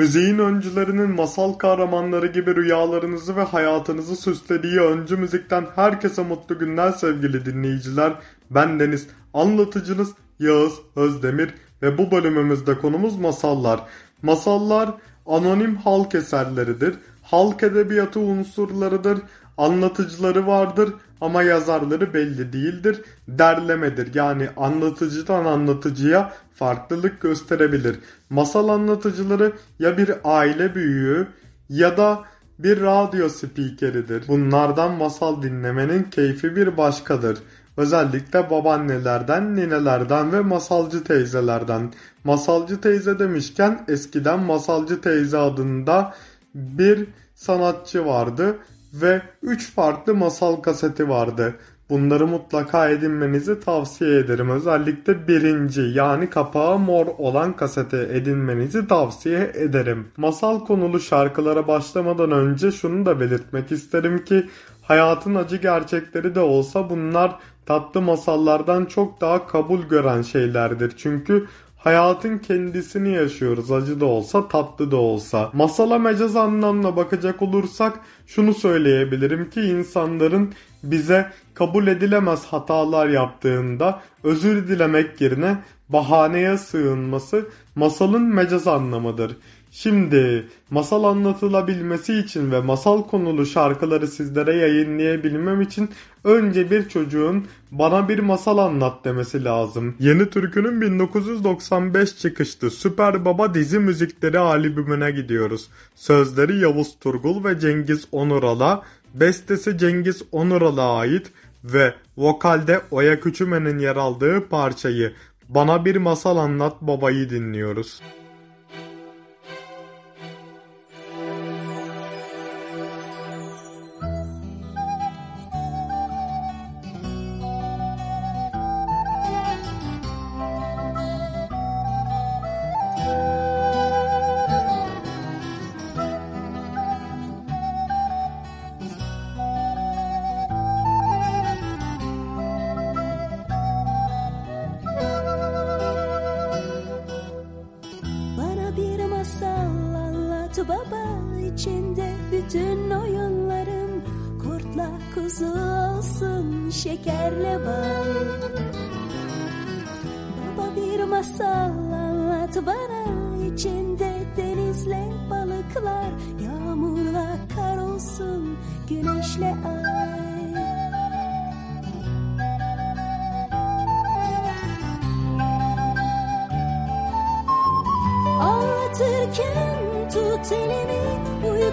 Müziğin öncülerinin masal kahramanları gibi rüyalarınızı ve hayatınızı süslediği öncü müzikten herkese mutlu günler sevgili dinleyiciler. Ben Deniz, anlatıcınız Yağız Özdemir ve bu bölümümüzde konumuz masallar. Masallar anonim halk eserleridir. Halk edebiyatı unsurlarıdır. Anlatıcıları vardır ama yazarları belli değildir. Derlemedir yani anlatıcıdan anlatıcıya farklılık gösterebilir. Masal anlatıcıları ya bir aile büyüğü ya da bir radyo spikeridir. Bunlardan masal dinlemenin keyfi bir başkadır. Özellikle babaannelerden, ninelerden ve masalcı teyzelerden. Masalcı teyze demişken eskiden masalcı teyze adında bir sanatçı vardı ve 3 farklı masal kaseti vardı. Bunları mutlaka edinmenizi tavsiye ederim. Özellikle birinci yani kapağı mor olan kasete edinmenizi tavsiye ederim. Masal konulu şarkılara başlamadan önce şunu da belirtmek isterim ki hayatın acı gerçekleri de olsa bunlar tatlı masallardan çok daha kabul gören şeylerdir. Çünkü Hayatın kendisini yaşıyoruz acı da olsa tatlı da olsa. Masala mecaz anlamına bakacak olursak şunu söyleyebilirim ki insanların bize kabul edilemez hatalar yaptığında özür dilemek yerine bahaneye sığınması masalın mecaz anlamıdır. Şimdi masal anlatılabilmesi için ve masal konulu şarkıları sizlere yayınlayabilmem için önce bir çocuğun bana bir masal anlat demesi lazım. Yeni Türkü'nün 1995 çıkışlı Süper Baba dizi müzikleri albümüne gidiyoruz. Sözleri Yavuz Turgul ve Cengiz Onural'a, bestesi Cengiz Onural'a ait ve vokalde Oya Küçümen'in yer aldığı parçayı Bana Bir Masal Anlat Babayı dinliyoruz.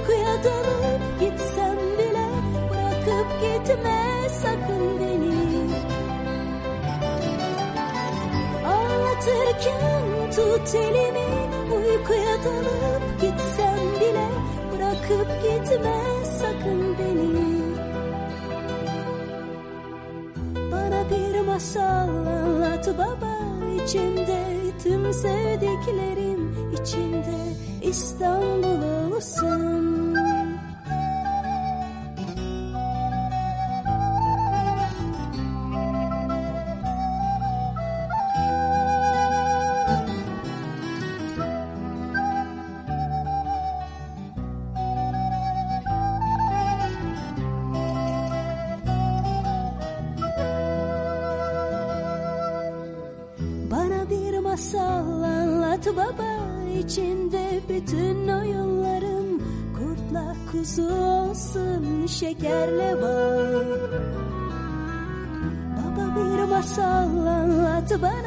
Uykuya dalıp gitsem bile bırakıp gitme sakın beni. Ağlatırken tut elimi uykuya dalıp gitsem bile bırakıp gitme sakın beni. Bana bir masal anlat baba içimde tüm sevdiklerim içimde İstanbul'u olsun. Bütün o yıllarım kurtla kuzu olsun şekerle bal. Baba bir masal anlat bana.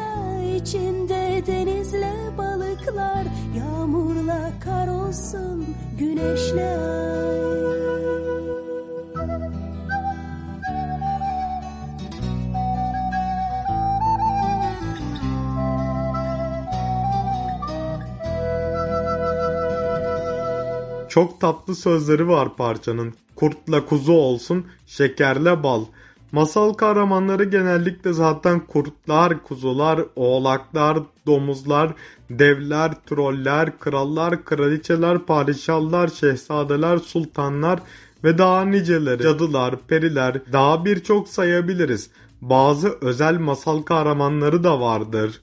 Çok tatlı sözleri var parçanın. Kurtla kuzu olsun, şekerle bal. Masal kahramanları genellikle zaten kurtlar, kuzular, oğlaklar, domuzlar, devler, troller, krallar, kraliçeler, padişahlar, şehzadeler, sultanlar ve daha niceleri, cadılar, periler, daha birçok sayabiliriz. Bazı özel masal kahramanları da vardır.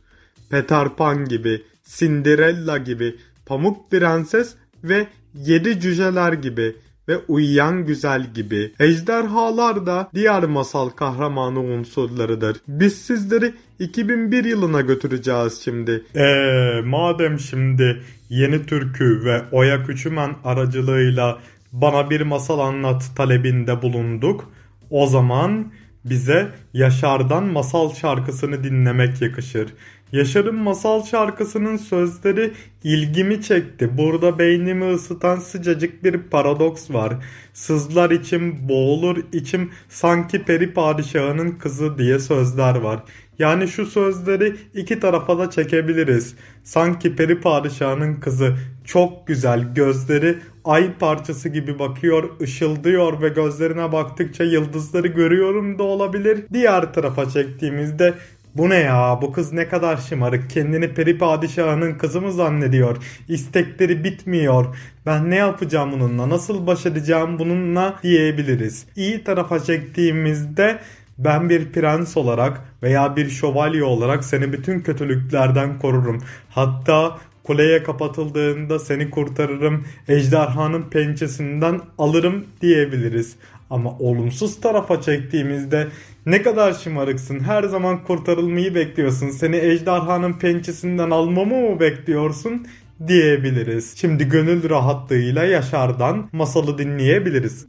Peter Pan gibi, Cinderella gibi, Pamuk Prenses ve Yedi Cüceler gibi ve Uyuyan Güzel gibi. Ejderhalar da diğer masal kahramanı unsurlarıdır. Biz sizleri 2001 yılına götüreceğiz şimdi. Eee madem şimdi Yeni Türkü ve Oya Küçümen aracılığıyla bana bir masal anlat talebinde bulunduk. O zaman bize Yaşar'dan masal şarkısını dinlemek yakışır. Yaşar'ın masal şarkısının sözleri ilgimi çekti. Burada beynimi ısıtan sıcacık bir paradoks var. Sızlar içim, boğulur içim sanki peri padişahının kızı diye sözler var. Yani şu sözleri iki tarafa da çekebiliriz. Sanki peri padişahının kızı çok güzel gözleri ay parçası gibi bakıyor, ışıldıyor ve gözlerine baktıkça yıldızları görüyorum da olabilir. Diğer tarafa çektiğimizde bu ne ya bu kız ne kadar şımarık kendini peri padişahının kızı mı zannediyor istekleri bitmiyor ben ne yapacağım bununla nasıl baş edeceğim bununla diyebiliriz. İyi tarafa çektiğimizde ben bir prens olarak veya bir şövalye olarak seni bütün kötülüklerden korurum. Hatta kuleye kapatıldığında seni kurtarırım, ejderhanın pençesinden alırım diyebiliriz. Ama olumsuz tarafa çektiğimizde ne kadar şımarıksın her zaman kurtarılmayı bekliyorsun seni ejderhanın pençesinden almamı mı bekliyorsun diyebiliriz. Şimdi gönül rahatlığıyla Yaşar'dan masalı dinleyebiliriz.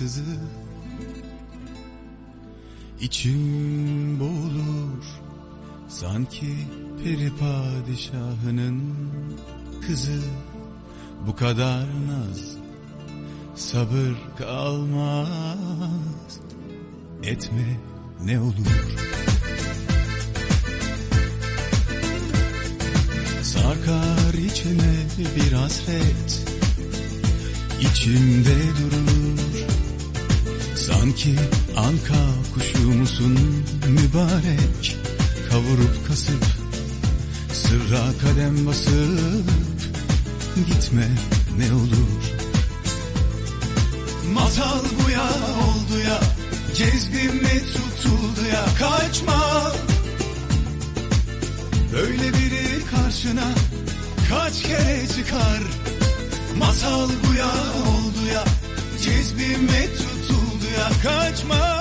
Sızı İçim boğulur sanki peri padişahının kızı. Bu kadar naz sabır kalmaz. Etme ne olur. Sarkar içime bir hasret. İçimde durur Sanki anka kuşu musun mübarek? Kavurup kasıp sırra kadem basıp Gitme ne olur. Masal bu ya oldu ya Cezbime tutuldu ya Kaçma. Böyle biri karşına Kaç kere çıkar? Masal bu ya oldu ya Cezbime tutuldu ya Kaçma.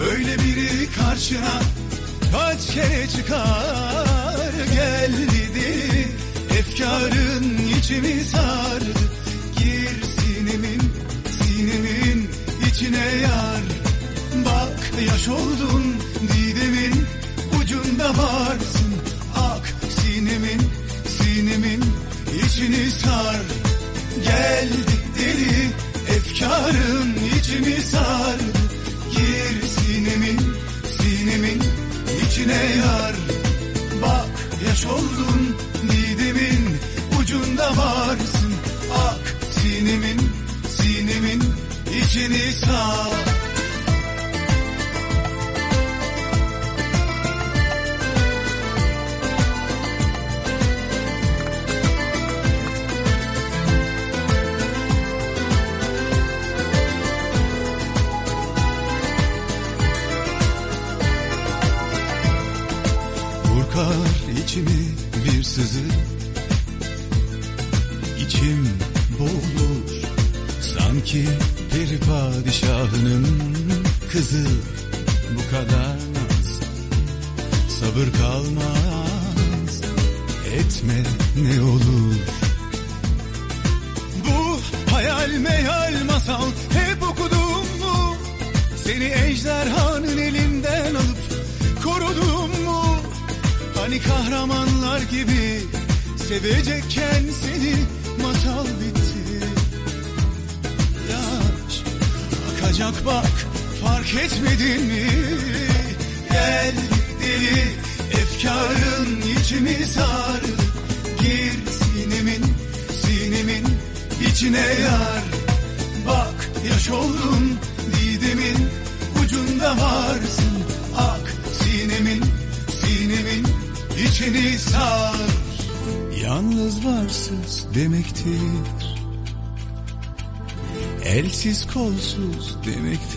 Böyle biri karşına Kaç kere çıkar? Gel dedi Efkarın içimi sardı. Gir sinemin Sinemin içine yar. Bak yaş oldun Didemin ucunda varsın. Ak sinemin Sinemin içini sar. Geldik deli efkarın içimi sar. Gir sinemin sinemin içine yar. Bak yaş oldun didemin ucunda varsın. Ak sinemin sinemin içini sar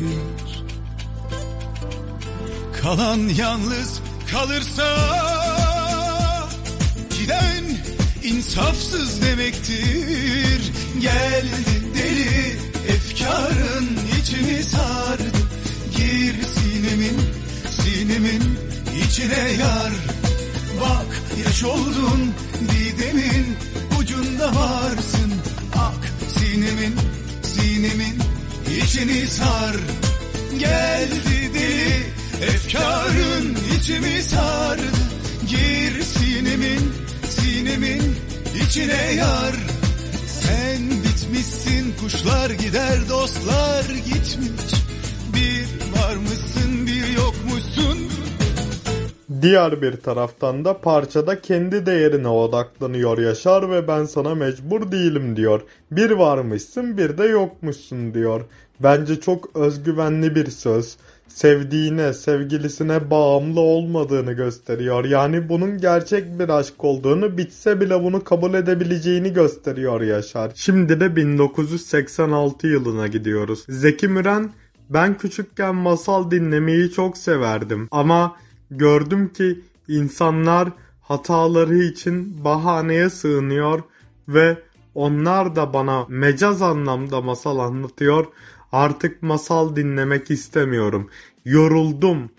demektir Kalan yalnız kalırsa Giden insafsız demektir. Geldi deli efkarın içimi sardı. Gir sinemin sinemin içine yar. Bak yaş oldun didemin ucunda varsın. Ak sinemin sinemin içini sar. Geldi deli efkarın içimi sardı Gir sinemin sinemin içine yar. Sen bitmişsin kuşlar gider dostlar gitmiş. Bir varmışsın bir yokmuşsun Diğer bir taraftan da parçada kendi değerine odaklanıyor Yaşar ve ben sana mecbur değilim diyor. Bir varmışsın bir de yokmuşsun diyor. Bence çok özgüvenli bir söz. Sevdiğine, sevgilisine bağımlı olmadığını gösteriyor. Yani bunun gerçek bir aşk olduğunu, bitse bile bunu kabul edebileceğini gösteriyor Yaşar. Şimdi de 1986 yılına gidiyoruz. Zeki Müren, ben küçükken masal dinlemeyi çok severdim ama gördüm ki insanlar hataları için bahaneye sığınıyor ve onlar da bana mecaz anlamda masal anlatıyor. Artık masal dinlemek istemiyorum. Yoruldum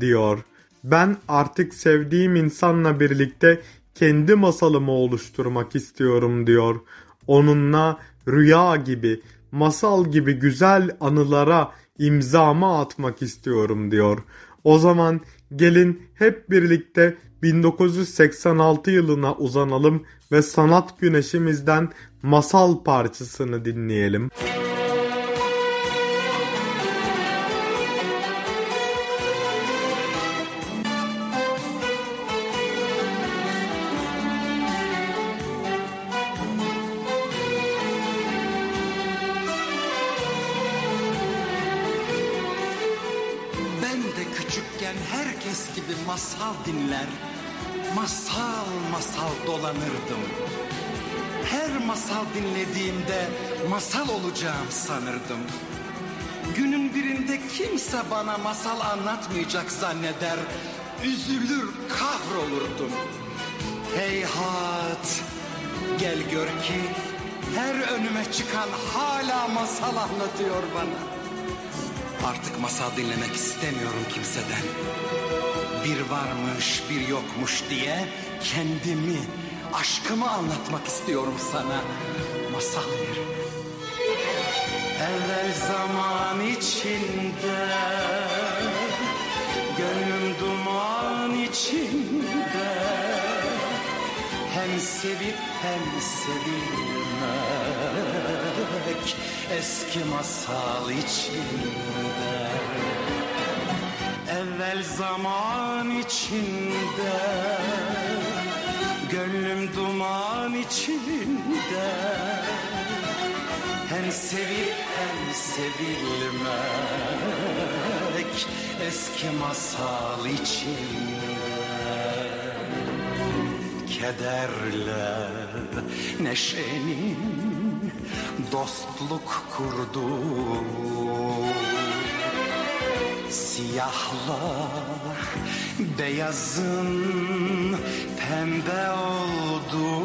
diyor. Ben artık sevdiğim insanla birlikte kendi masalımı oluşturmak istiyorum diyor. Onunla rüya gibi, masal gibi güzel anılara imzamı atmak istiyorum diyor. O zaman gelin hep birlikte 1986 yılına uzanalım ve sanat güneşimizden masal parçasını dinleyelim. Ben kimse bana masal anlatmayacak zanneder, üzülür kahrolurdum. Heyhat, gel gör ki her önüme çıkan hala masal anlatıyor bana. Artık masal dinlemek istemiyorum kimseden. Bir varmış bir yokmuş diye kendimi, aşkımı anlatmak istiyorum sana. Masal yerine. Evvel zaman içinde, gönlüm duman içinde. Hem sevip hem sevilmek eski masal içinde. Evvel zaman içinde Gönlüm duman içinde Hem sevip hem sevilmek Eski masal içinde Kederle neşenin dostluk kurduğu Siyahla beyazın pembe oldu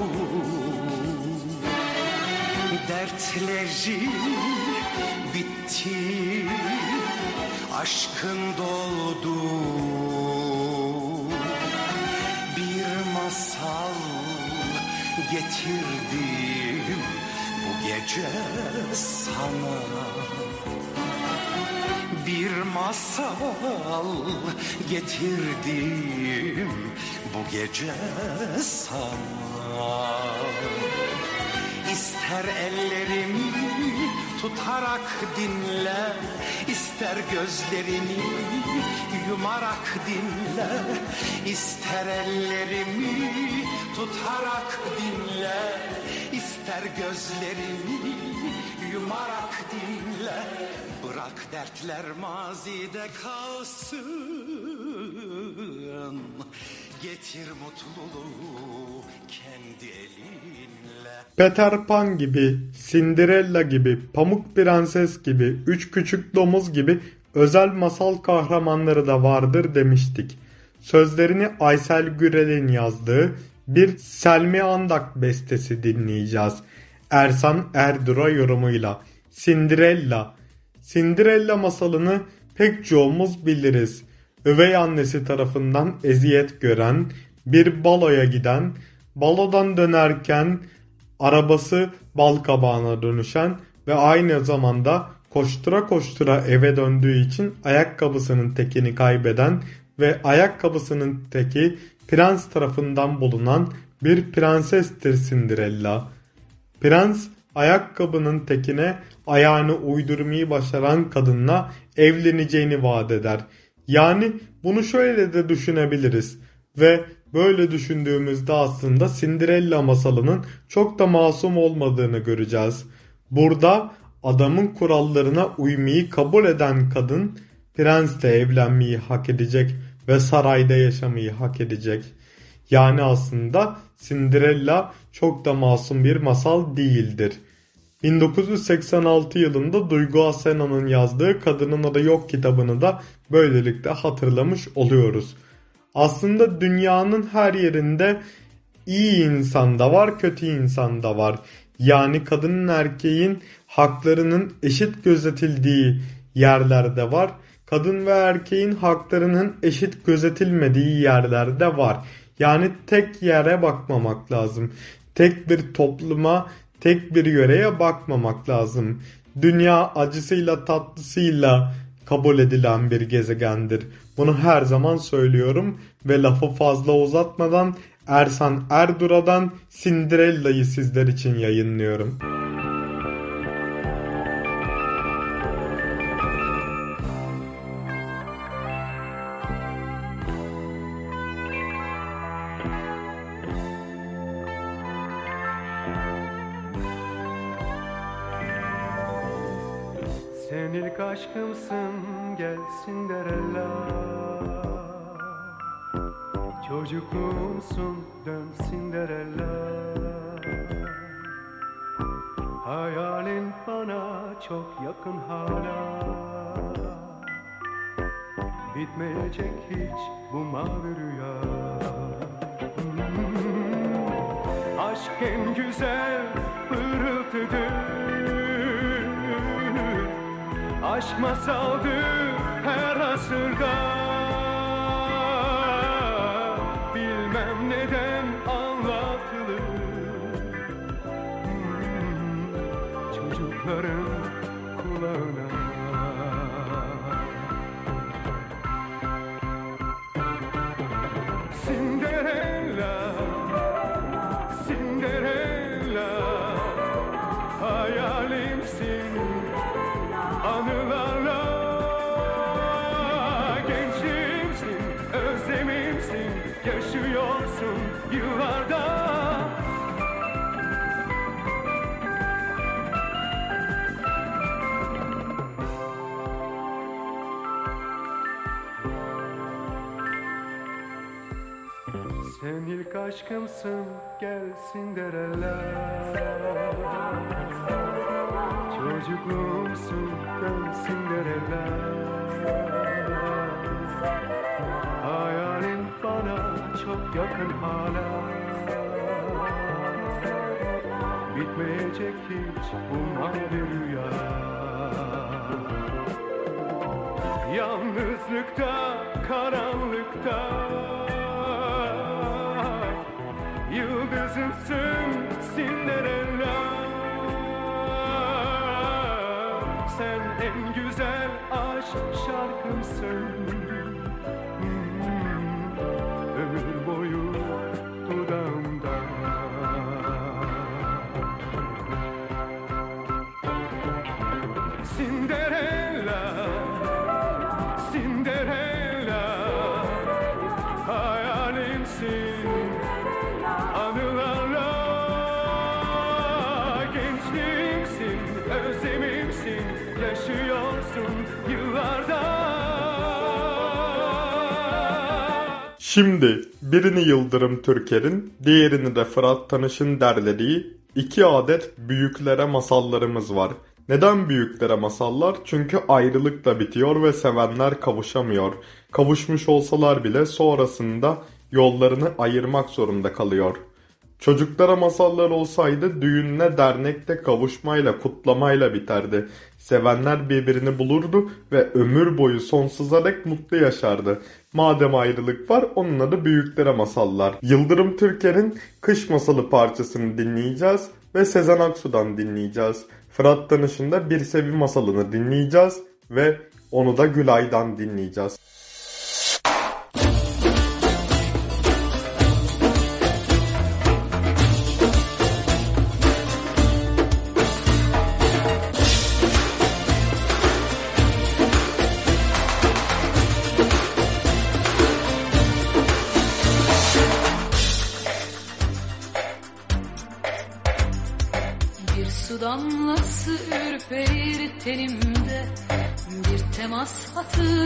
Dertleri bitti Aşkın doldu. Bir masal getirdim bu gece sana. Bir masal getirdim bu gece sana İster ellerimi tutarak dinle ister gözlerini yumarak dinle ister ellerimi tutarak dinle ister yeter gözlerini yumarak dinle. Bırak dertler mazide kalsın Getir mutluluğu kendi elinle Peter Pan gibi, Cinderella gibi, Pamuk Prenses gibi, Üç Küçük Domuz gibi özel masal kahramanları da vardır demiştik. Sözlerini Aysel Gürel'in yazdığı bir Selmi Andak bestesi dinleyeceğiz. Ersan Erdura yorumuyla. Cinderella. Cinderella masalını pek çoğumuz biliriz. Üvey annesi tarafından eziyet gören, bir baloya giden, balodan dönerken arabası bal kabağına dönüşen ve aynı zamanda koştura koştura eve döndüğü için ayakkabısının tekini kaybeden ve ayakkabısının teki prens tarafından bulunan bir prensestir Cinderella. Prens ayakkabının tekine ayağını uydurmayı başaran kadınla evleneceğini vaat eder. Yani bunu şöyle de düşünebiliriz ve böyle düşündüğümüzde aslında Cinderella masalının çok da masum olmadığını göreceğiz. Burada adamın kurallarına uymayı kabul eden kadın prensle evlenmeyi hak edecek ve sarayda yaşamayı hak edecek. Yani aslında Cinderella çok da masum bir masal değildir. 1986 yılında Duygu Asena'nın yazdığı Kadının Adı Yok kitabını da böylelikle hatırlamış oluyoruz. Aslında dünyanın her yerinde iyi insan da var, kötü insan da var. Yani kadının erkeğin haklarının eşit gözetildiği yerlerde var. Kadın ve erkeğin haklarının eşit gözetilmediği yerlerde var. Yani tek yere bakmamak lazım. Tek bir topluma, tek bir yöreye bakmamak lazım. Dünya acısıyla tatlısıyla kabul edilen bir gezegendir. Bunu her zaman söylüyorum ve lafı fazla uzatmadan Ersan Erdura'dan Cinderella'yı sizler için yayınlıyorum. Aşkımsın gel Cinderella Çocukluğumsun dön Cinderella Hayalin bana çok yakın hala. Bitmeyecek hiç bu mavi rüya. Hmm. Aşk en güzel pırıltıdır Aşk masaldır her asırda aşkımsın gel Cinderella Çocukluğumsun dön Cinderella Hayalin bana çok yakın hala. Bitmeyecek hiç bu mavi rüya. Yalnızlıkta, karanlıkta concern Şimdi birini Yıldırım Türker'in, diğerini de Fırat Tanış'ın derlediği iki adet büyüklere masallarımız var. Neden büyüklere masallar? Çünkü ayrılıkla bitiyor ve sevenler kavuşamıyor. Kavuşmuş olsalar bile sonrasında yollarını ayırmak zorunda kalıyor. Çocuklara masallar olsaydı düğünle dernekte kavuşmayla kutlamayla biterdi. Sevenler birbirini bulurdu ve ömür boyu sonsuza dek mutlu yaşardı. Madem ayrılık var onun adı büyüklere masallar. Yıldırım Türker'in Kış Masalı parçasını dinleyeceğiz ve Sezen Aksu'dan dinleyeceğiz. Fırat Danış'ın da Bir Sevi masalını dinleyeceğiz ve onu da Gülay'dan dinleyeceğiz. Tenimde Bir temas hatırlarım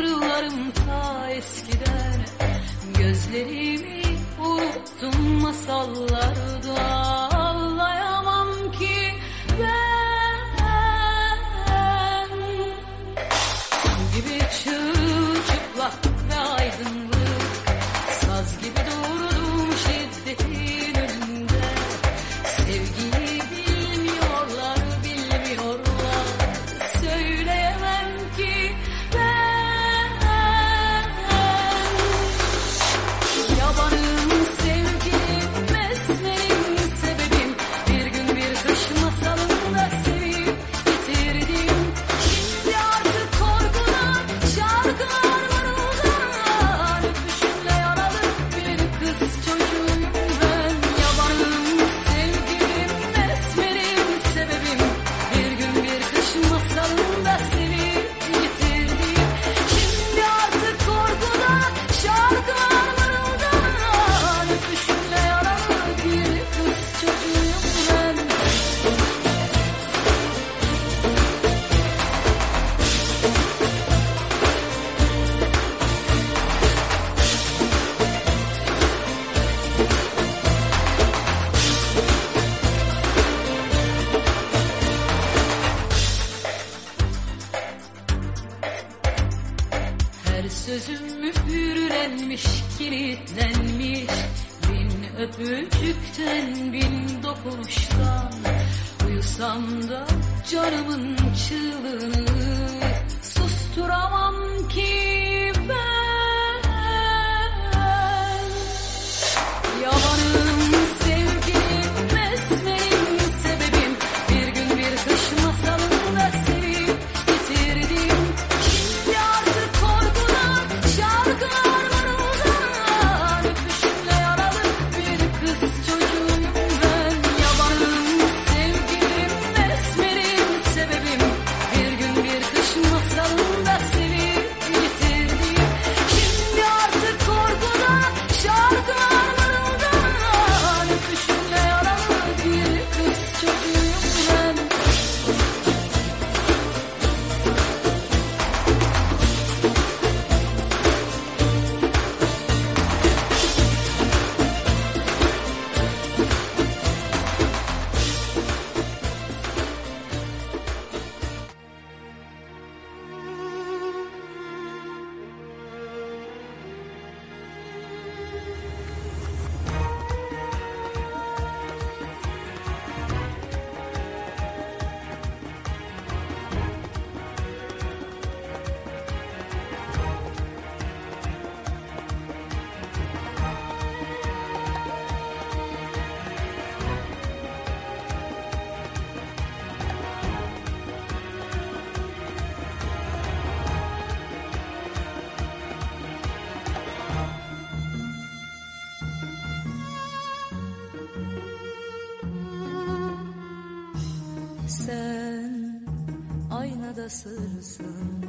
aynada sırsın,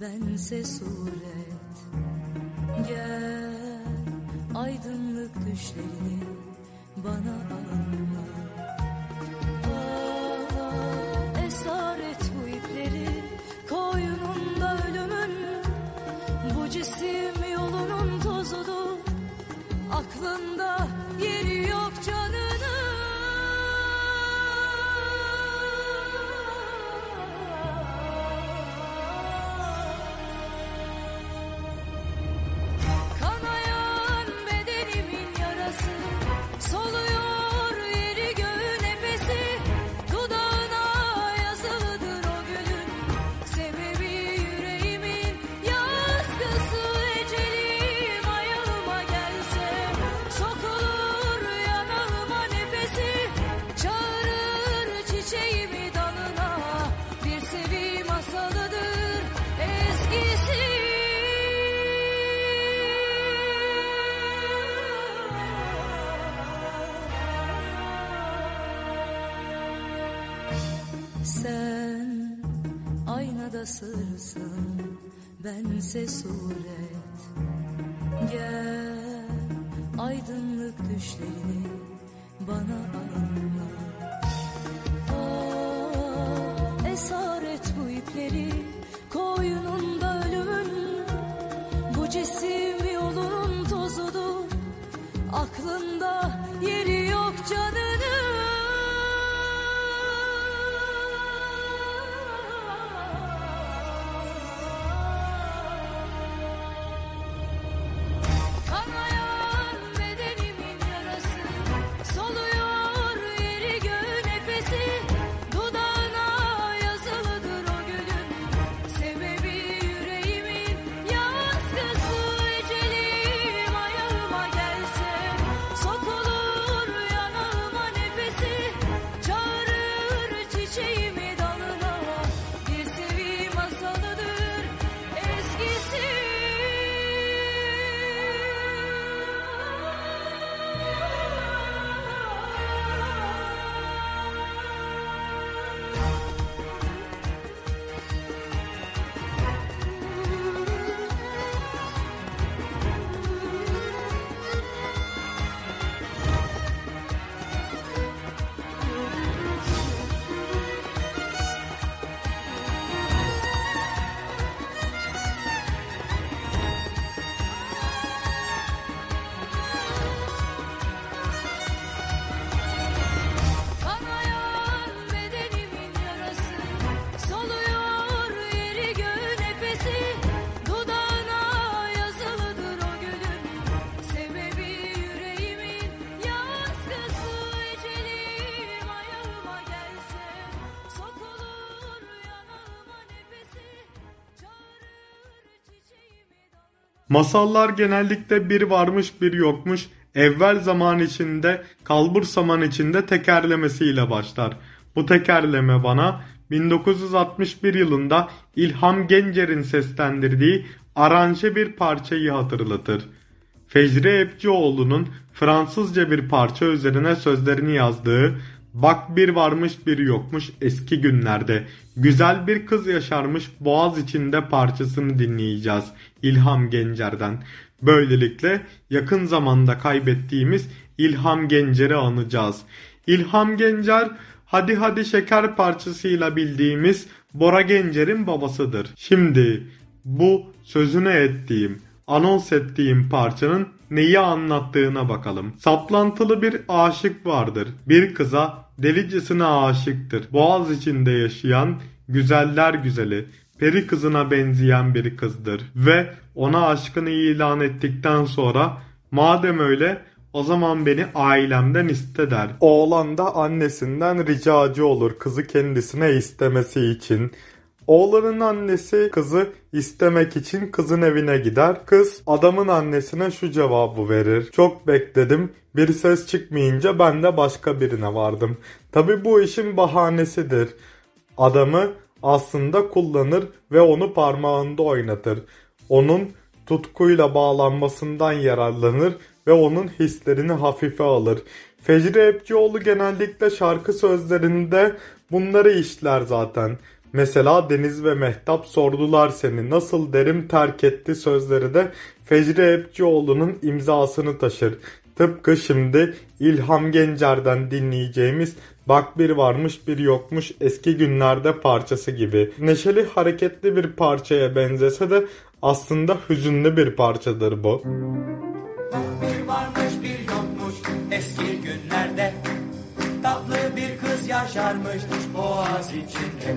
bense suret. Bense Masallar genellikle bir varmış bir yokmuş, evvel zaman içinde, kalbur zaman içinde tekerlemesiyle başlar. Bu tekerleme bana 1961 yılında İlham Gencer'in seslendirdiği aranje bir parçayı hatırlatır. Fecri Epcioğlu'nun Fransızca bir parça üzerine sözlerini yazdığı Bak bir varmış bir yokmuş eski günlerde güzel bir kız yaşarmış boğaz içinde parçasını dinleyeceğiz İlham Gencer'den. Böylelikle yakın zamanda kaybettiğimiz İlham Gencer'i anacağız. İlham Gencer Hadi Hadi Şeker parçasıyla bildiğimiz Bora Gencer'in babasıdır. Şimdi bu sözüne ettiğim anons ettiğim parçanın neyi anlattığına bakalım. Saplantılı bir aşık vardır. Bir kıza delicesine aşıktır. Boğaz içinde yaşayan güzeller güzeli, peri kızına benzeyen bir kızdır. Ve ona aşkını ilan ettikten sonra madem öyle o zaman beni ailemden iste der. Oğlan da annesinden ricacı olur kızı kendisine istemesi için. Oğlanın annesi kızı istemek için kızın evine gider. Kız adamın annesine şu cevabı verir. Çok bekledim. Bir ses çıkmayınca ben de başka birine vardım. Tabi bu işin bahanesidir. Adamı aslında kullanır ve onu parmağında oynatır. Onun tutkuyla bağlanmasından yararlanır ve onun hislerini hafife alır. Fecri Epcioğlu genellikle şarkı sözlerinde bunları işler zaten. Mesela Deniz ve Mehtap sordular seni nasıl derim terk etti sözleri de Fecri Epçioğlu'nun imzasını taşır. Tıpkı şimdi İlham Gencer'den dinleyeceğimiz Bak bir varmış bir yokmuş eski günlerde parçası gibi. Neşeli hareketli bir parçaya benzese de aslında hüzünlü bir parçadır bu. Bir varmış bir yokmuş eski günlerde Tatlı bir kız yaşarmış boğaz içinde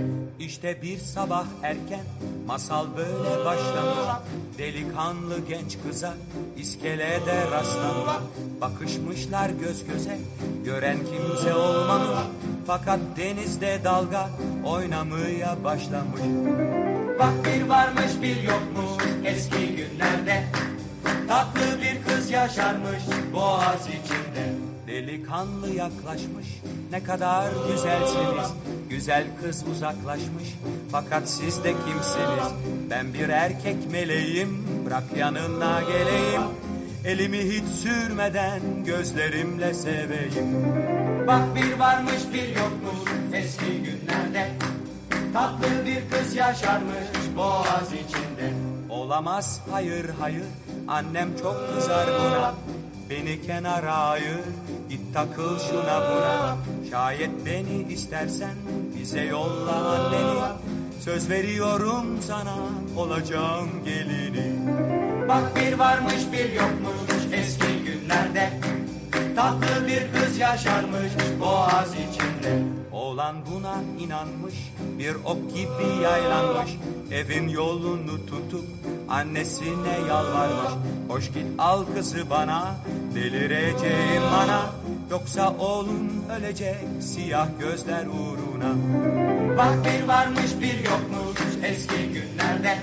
işte bir sabah erken masal böyle başlamış. Delikanlı genç kıza iskelede rastlamış. Bakışmışlar göz göze gören kimse olmamış. Fakat denizde dalga oynamaya başlamış. Bak bir varmış bir yokmuş eski günlerde. Tatlı bir kız yaşarmış boğaz içinde. Delikanlı yaklaşmış ne kadar güzelsiniz. Güzel kız uzaklaşmış fakat siz de kimsiniz? Ben bir erkek meleğim bırak yanına geleyim. Elimi hiç sürmeden gözlerimle seveyim. Bak bir varmış bir yokmuş eski günlerde. Tatlı bir kız yaşarmış boğaz içinde. Olamaz hayır hayır annem çok kızar buna. Beni kenara ayır git takıl şuna buna. Şayet beni istersen bize yolla anneni. Söz veriyorum sana olacağım gelini. Bak bir varmış bir yokmuş eski günlerde. Tatlı bir kız yaşarmış boğaz içinde. Oğlan buna inanmış bir ok gibi yaylanmış. Evin yolunu tutup annesine yalvarmış. Hoş git al kızı bana delireceğim bana. Yoksa oğlum ölecek siyah gözler uğruna. Bak bir varmış bir yokmuş eski günlerde.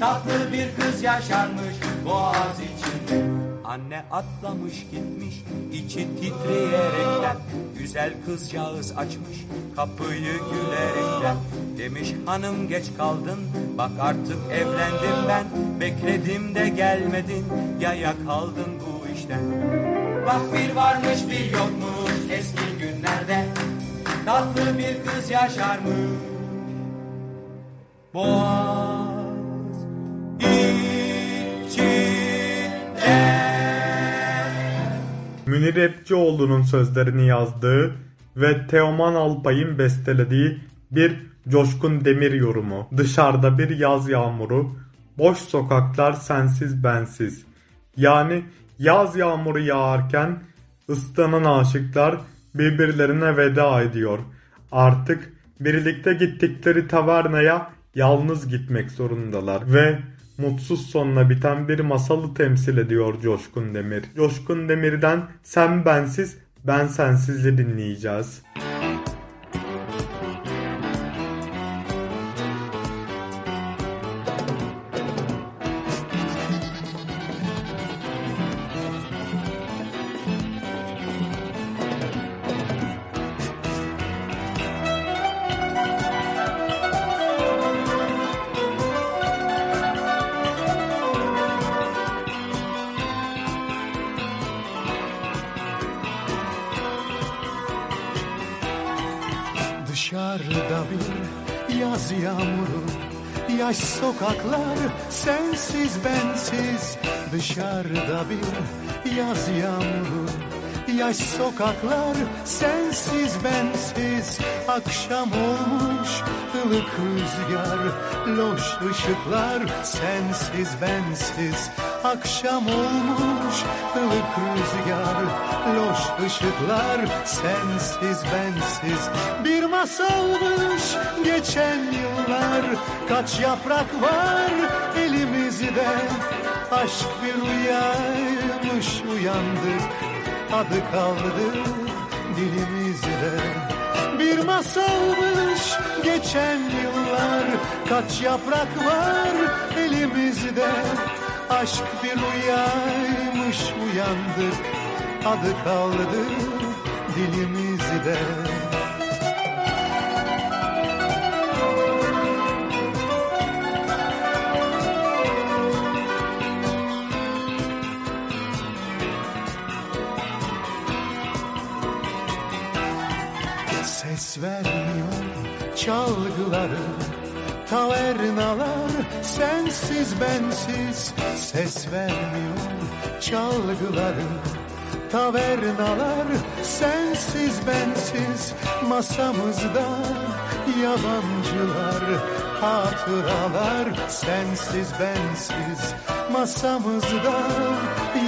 Tatlı bir kız yaşarmış boğaz içinde. Anne atlamış gitmiş içi titreyerekten. Güzel kızcağız açmış kapıyı gülerekten. Demiş hanım geç kaldın bak artık evlendim ben. Bekledim de gelmedin yaya kaldın bu işten. Bak bir varmış bir yokmuş eski günlerde. Tatlı bir kız yaşarmış. Boğaz içinde. Münir Epçioğlu'nun sözlerini yazdığı ve Teoman Alpay'ın bestelediği bir Coşkun Demir yorumu. Dışarıda bir yaz yağmuru, boş sokaklar sensiz bensiz. Yani yaz yağmuru yağarken ıslanan aşıklar birbirlerine veda ediyor. Artık birlikte gittikleri tavernaya yalnız gitmek zorundalar ve mutsuz sonla biten bir masalı temsil ediyor Coşkun Demir. Coşkun Demir'den Sen Bensiz Ben Sensiz'i dinleyeceğiz. Sensiz bensiz Dışarıda bir yaz yağmuru. Yaş sokaklar sensiz bensiz Akşam olmuş ılık rüzgar Loş ışıklar. Sensiz bensiz Akşam olmuş ılık rüzgar Loş ışıklar. Sensiz bensiz Bir masalmış geçen yıllar. Kaç yaprak var elimizde Aşk bir rüyaymış uyandık Adı kaldı dilimizde. Bir masalmış geçen yıllar. Kaç yaprak var elimizde? Aşk bir rüyaymış uyandık Adı kaldı dilimizde Ses vermiyor. Çalgıları Tavernalar sensiz bensiz Ses vermiyor. Çalgıları Tavernalar sensiz bensiz Masamızda yabancılar Hatıralar sensiz bensiz Masamızda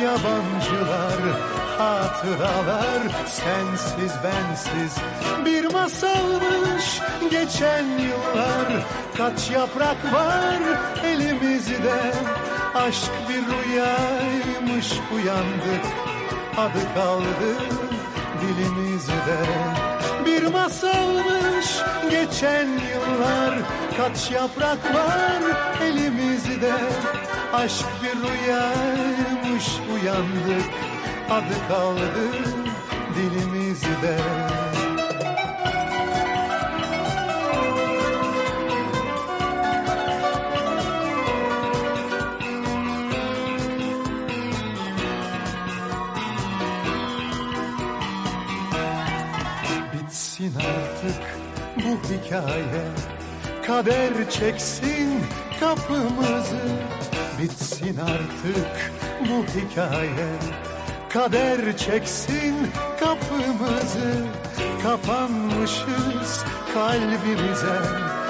yabancılar hatıralar sensiz bensiz bir masalmış geçen yıllar. Kaç yaprak var elimizde? Aşk bir rüyaymış uyandık adı kaldı dilimizde. Bir masalmış geçen yıllar. Kaç yaprak var elimizde? Aşk bir rüyaymış uyandık adı kaldı dilimizde. Bitsin artık bu hikaye Kader çeksin kapımızı. Bitsin artık bu hikaye Kader çeksin kapımızı. Kapanmışız kalbimize.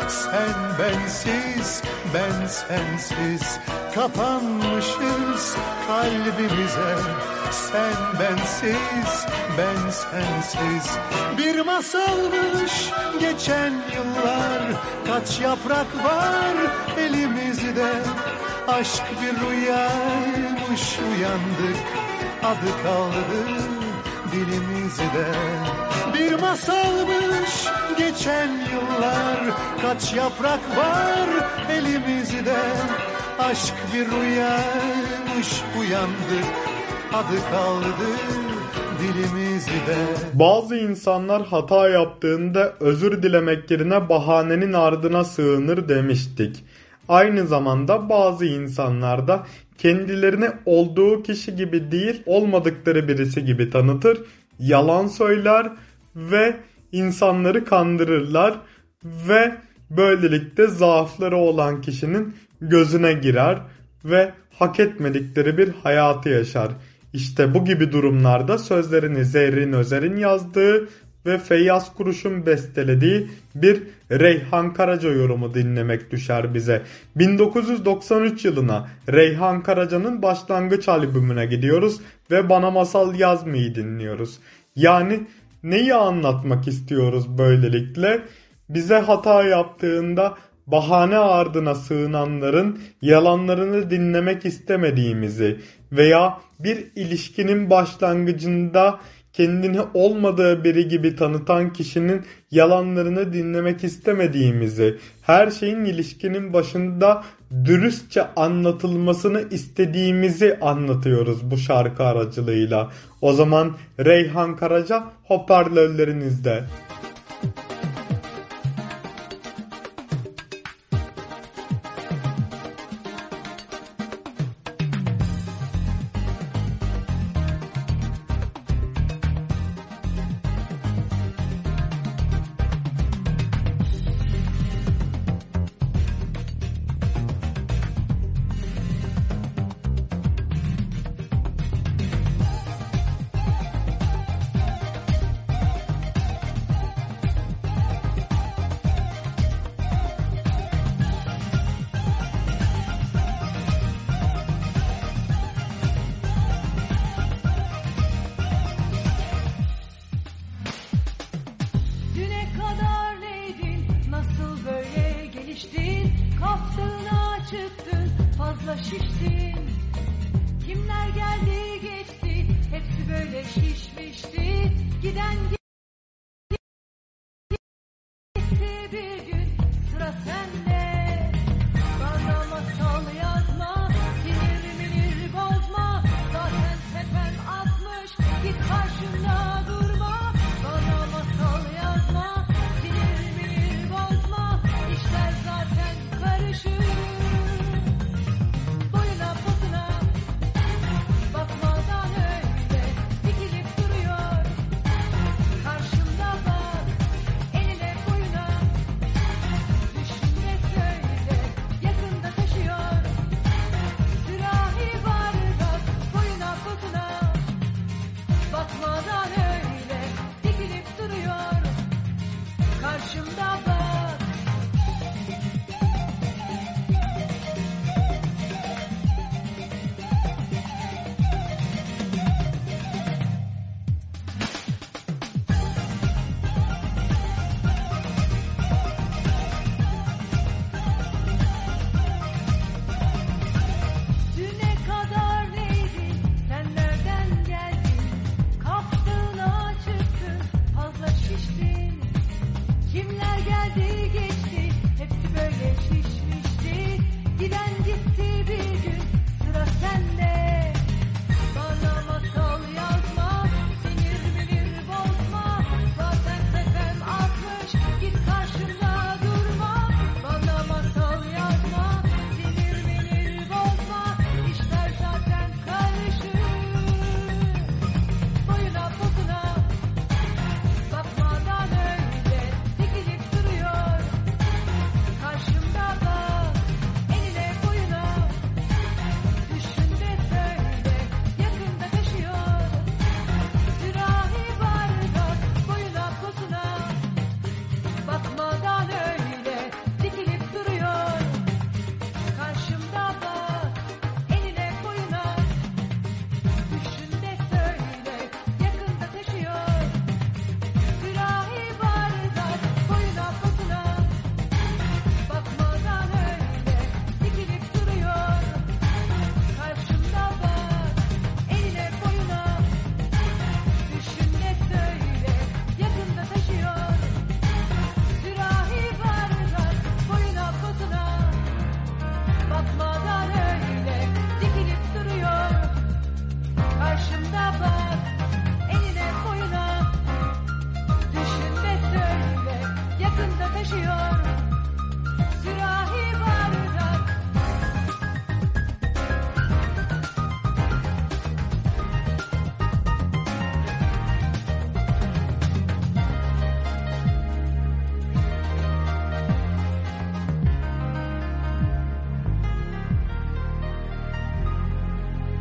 Sen bensiz ben sensiz. Kapanmışız kalbimize. Sen bensiz ben sensiz. Bir masalmış geçen yıllar. Kaç yaprak var elimizde. Aşk bir rüyaymış uyandık Adı kaldı dilimizde Bir masalmış geçen yıllar Kaç yaprak var elimizde. Aşk bir rüyaymış uyandık Adı kaldı dilimizde Bazı insanlar hata yaptığında özür dilemek yerine bahanenin ardına sığınır demiştik. Aynı zamanda bazı insanlar da kendilerini olduğu kişi gibi değil olmadıkları birisi gibi tanıtır, yalan söyler ve insanları kandırırlar ve böylelikle zaafları olan kişinin gözüne girer ve hak etmedikleri bir hayatı yaşar. İşte bu gibi durumlarda sözlerini Zerrin Özer'in yazdığı ve Feyyaz Kuruş'un bestelediği bir Reyhan Karaca yorumu dinlemek düşer bize. 1993 yılına Reyhan Karaca'nın başlangıç albümüne gidiyoruz ve Bana Masal Yazmayı dinliyoruz. Yani neyi anlatmak istiyoruz böylelikle? Bize hata yaptığında bahane ardına sığınanların yalanlarını dinlemek istemediğimizi veya bir ilişkinin başlangıcında kendini olmadığı biri gibi tanıtan kişinin yalanlarını dinlemek istemediğimizi, her şeyin ilişkinin başında dürüstçe anlatılmasını istediğimizi anlatıyoruz bu şarkı aracılığıyla. O zaman Reyhan Karaca hoparlörlerinizde.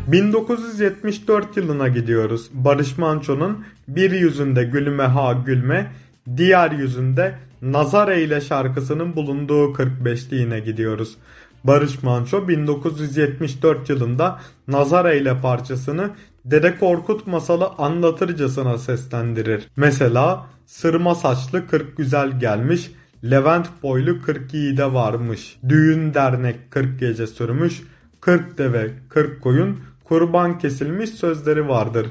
...1974 yılına gidiyoruz. Barış Manço'nun bir yüzünde gülme ha gülme, diğer yüzünde nazar eyle şarkısının bulunduğu 45'liğine gidiyoruz. Barış Manço 1974 yılında Nazar Eyle parçasını Dede Korkut masalı anlatırcasına seslendirir. Mesela sırma saçlı 40 güzel gelmiş, Levent boylu 40 yiğide varmış. Düğün dernek 40 gece sürmüş, 40 deve 40 koyun kurban kesilmiş sözleri vardır.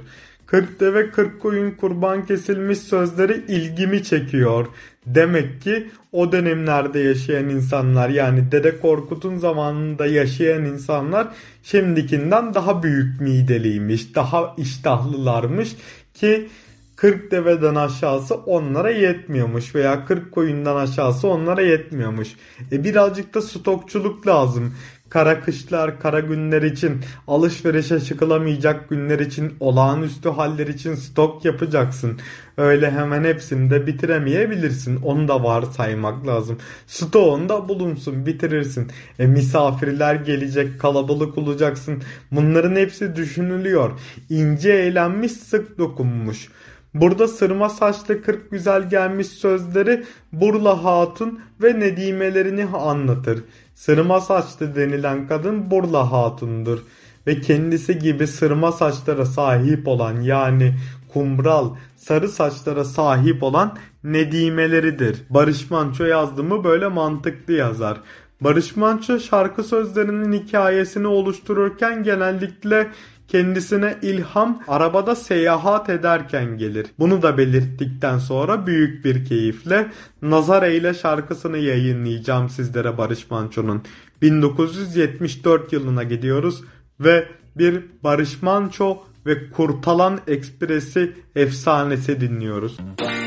40 deve 40 koyun kurban kesilmiş sözleri ilgimi çekiyor. Demek ki o dönemlerde yaşayan insanlar yani Dede Korkut'un zamanında yaşayan insanlar şimdikinden daha büyük mideliymiş, daha iştahlılarmış ki 40 deveden aşağısı onlara yetmiyormuş veya 40 koyundan aşağısı onlara yetmiyormuş. E birazcık da stokçuluk lazım. Kara kışlar, kara günler için, alışverişe çıkılamayacak günler için, olağanüstü haller için stok yapacaksın. Öyle hemen hepsini de bitiremeyebilirsin. Onu da varsaymak lazım. Stoğun da bulunsun, bitirirsin. E misafirler gelecek, kalabalık olacaksın. Bunların hepsi düşünülüyor. İnce eğlenmiş, sık dokunmuş. Burada sırma saçlı kırk güzel gelmiş sözleri Burla Hatun ve nedimelerini anlatır. Sırma saçlı denilen kadın Burla Hatun'dur. Ve kendisi gibi sırma saçlara sahip olan yani kumral sarı saçlara sahip olan nedimeleridir. Barış Manço yazdı mı böyle mantıklı yazar. Barış Manço şarkı sözlerinin hikayesini oluştururken genellikle kendisine ilham arabada seyahat ederken gelir. Bunu da belirttikten sonra büyük bir keyifle Nazar Eyle şarkısını yayınlayacağım sizlere Barış Manço'nun. 1974 yılına gidiyoruz ve bir Barış Manço ve Kurtalan Ekspresi efsanesi dinliyoruz. Nazar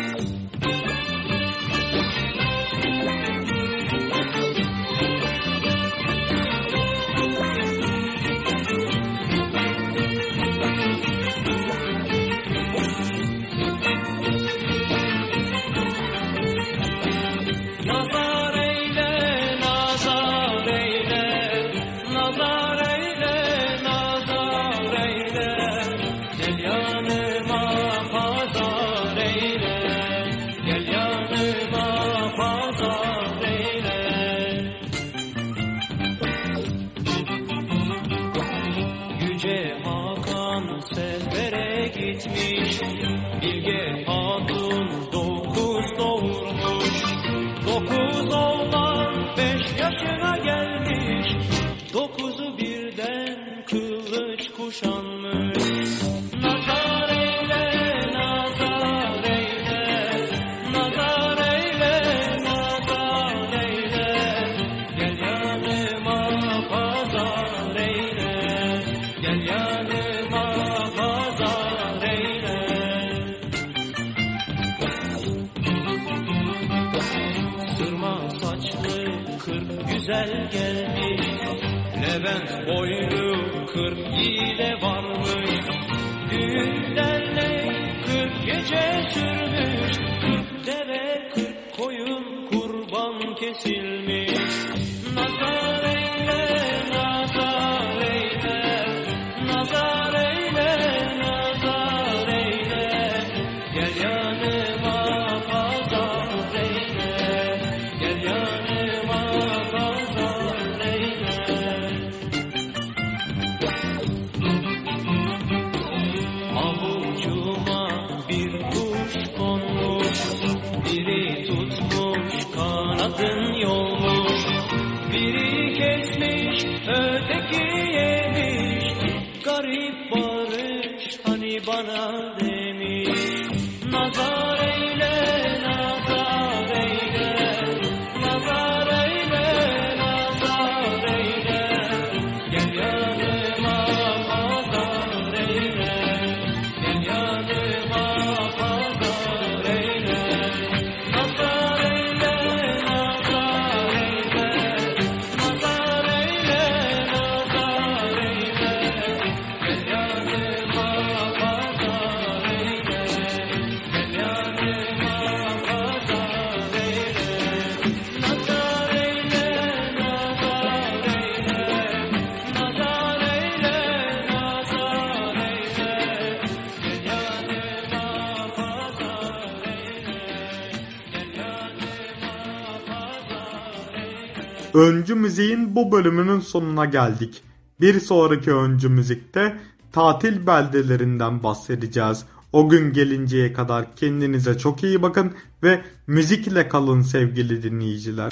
Gel kurban Öncü Müziğin bu bölümünün sonuna geldik. Bir sonraki Öncü Müzik'te tatil beldelerinden bahsedeceğiz. O gün gelinceye kadar kendinize çok iyi bakın ve müzikle kalın sevgili dinleyiciler.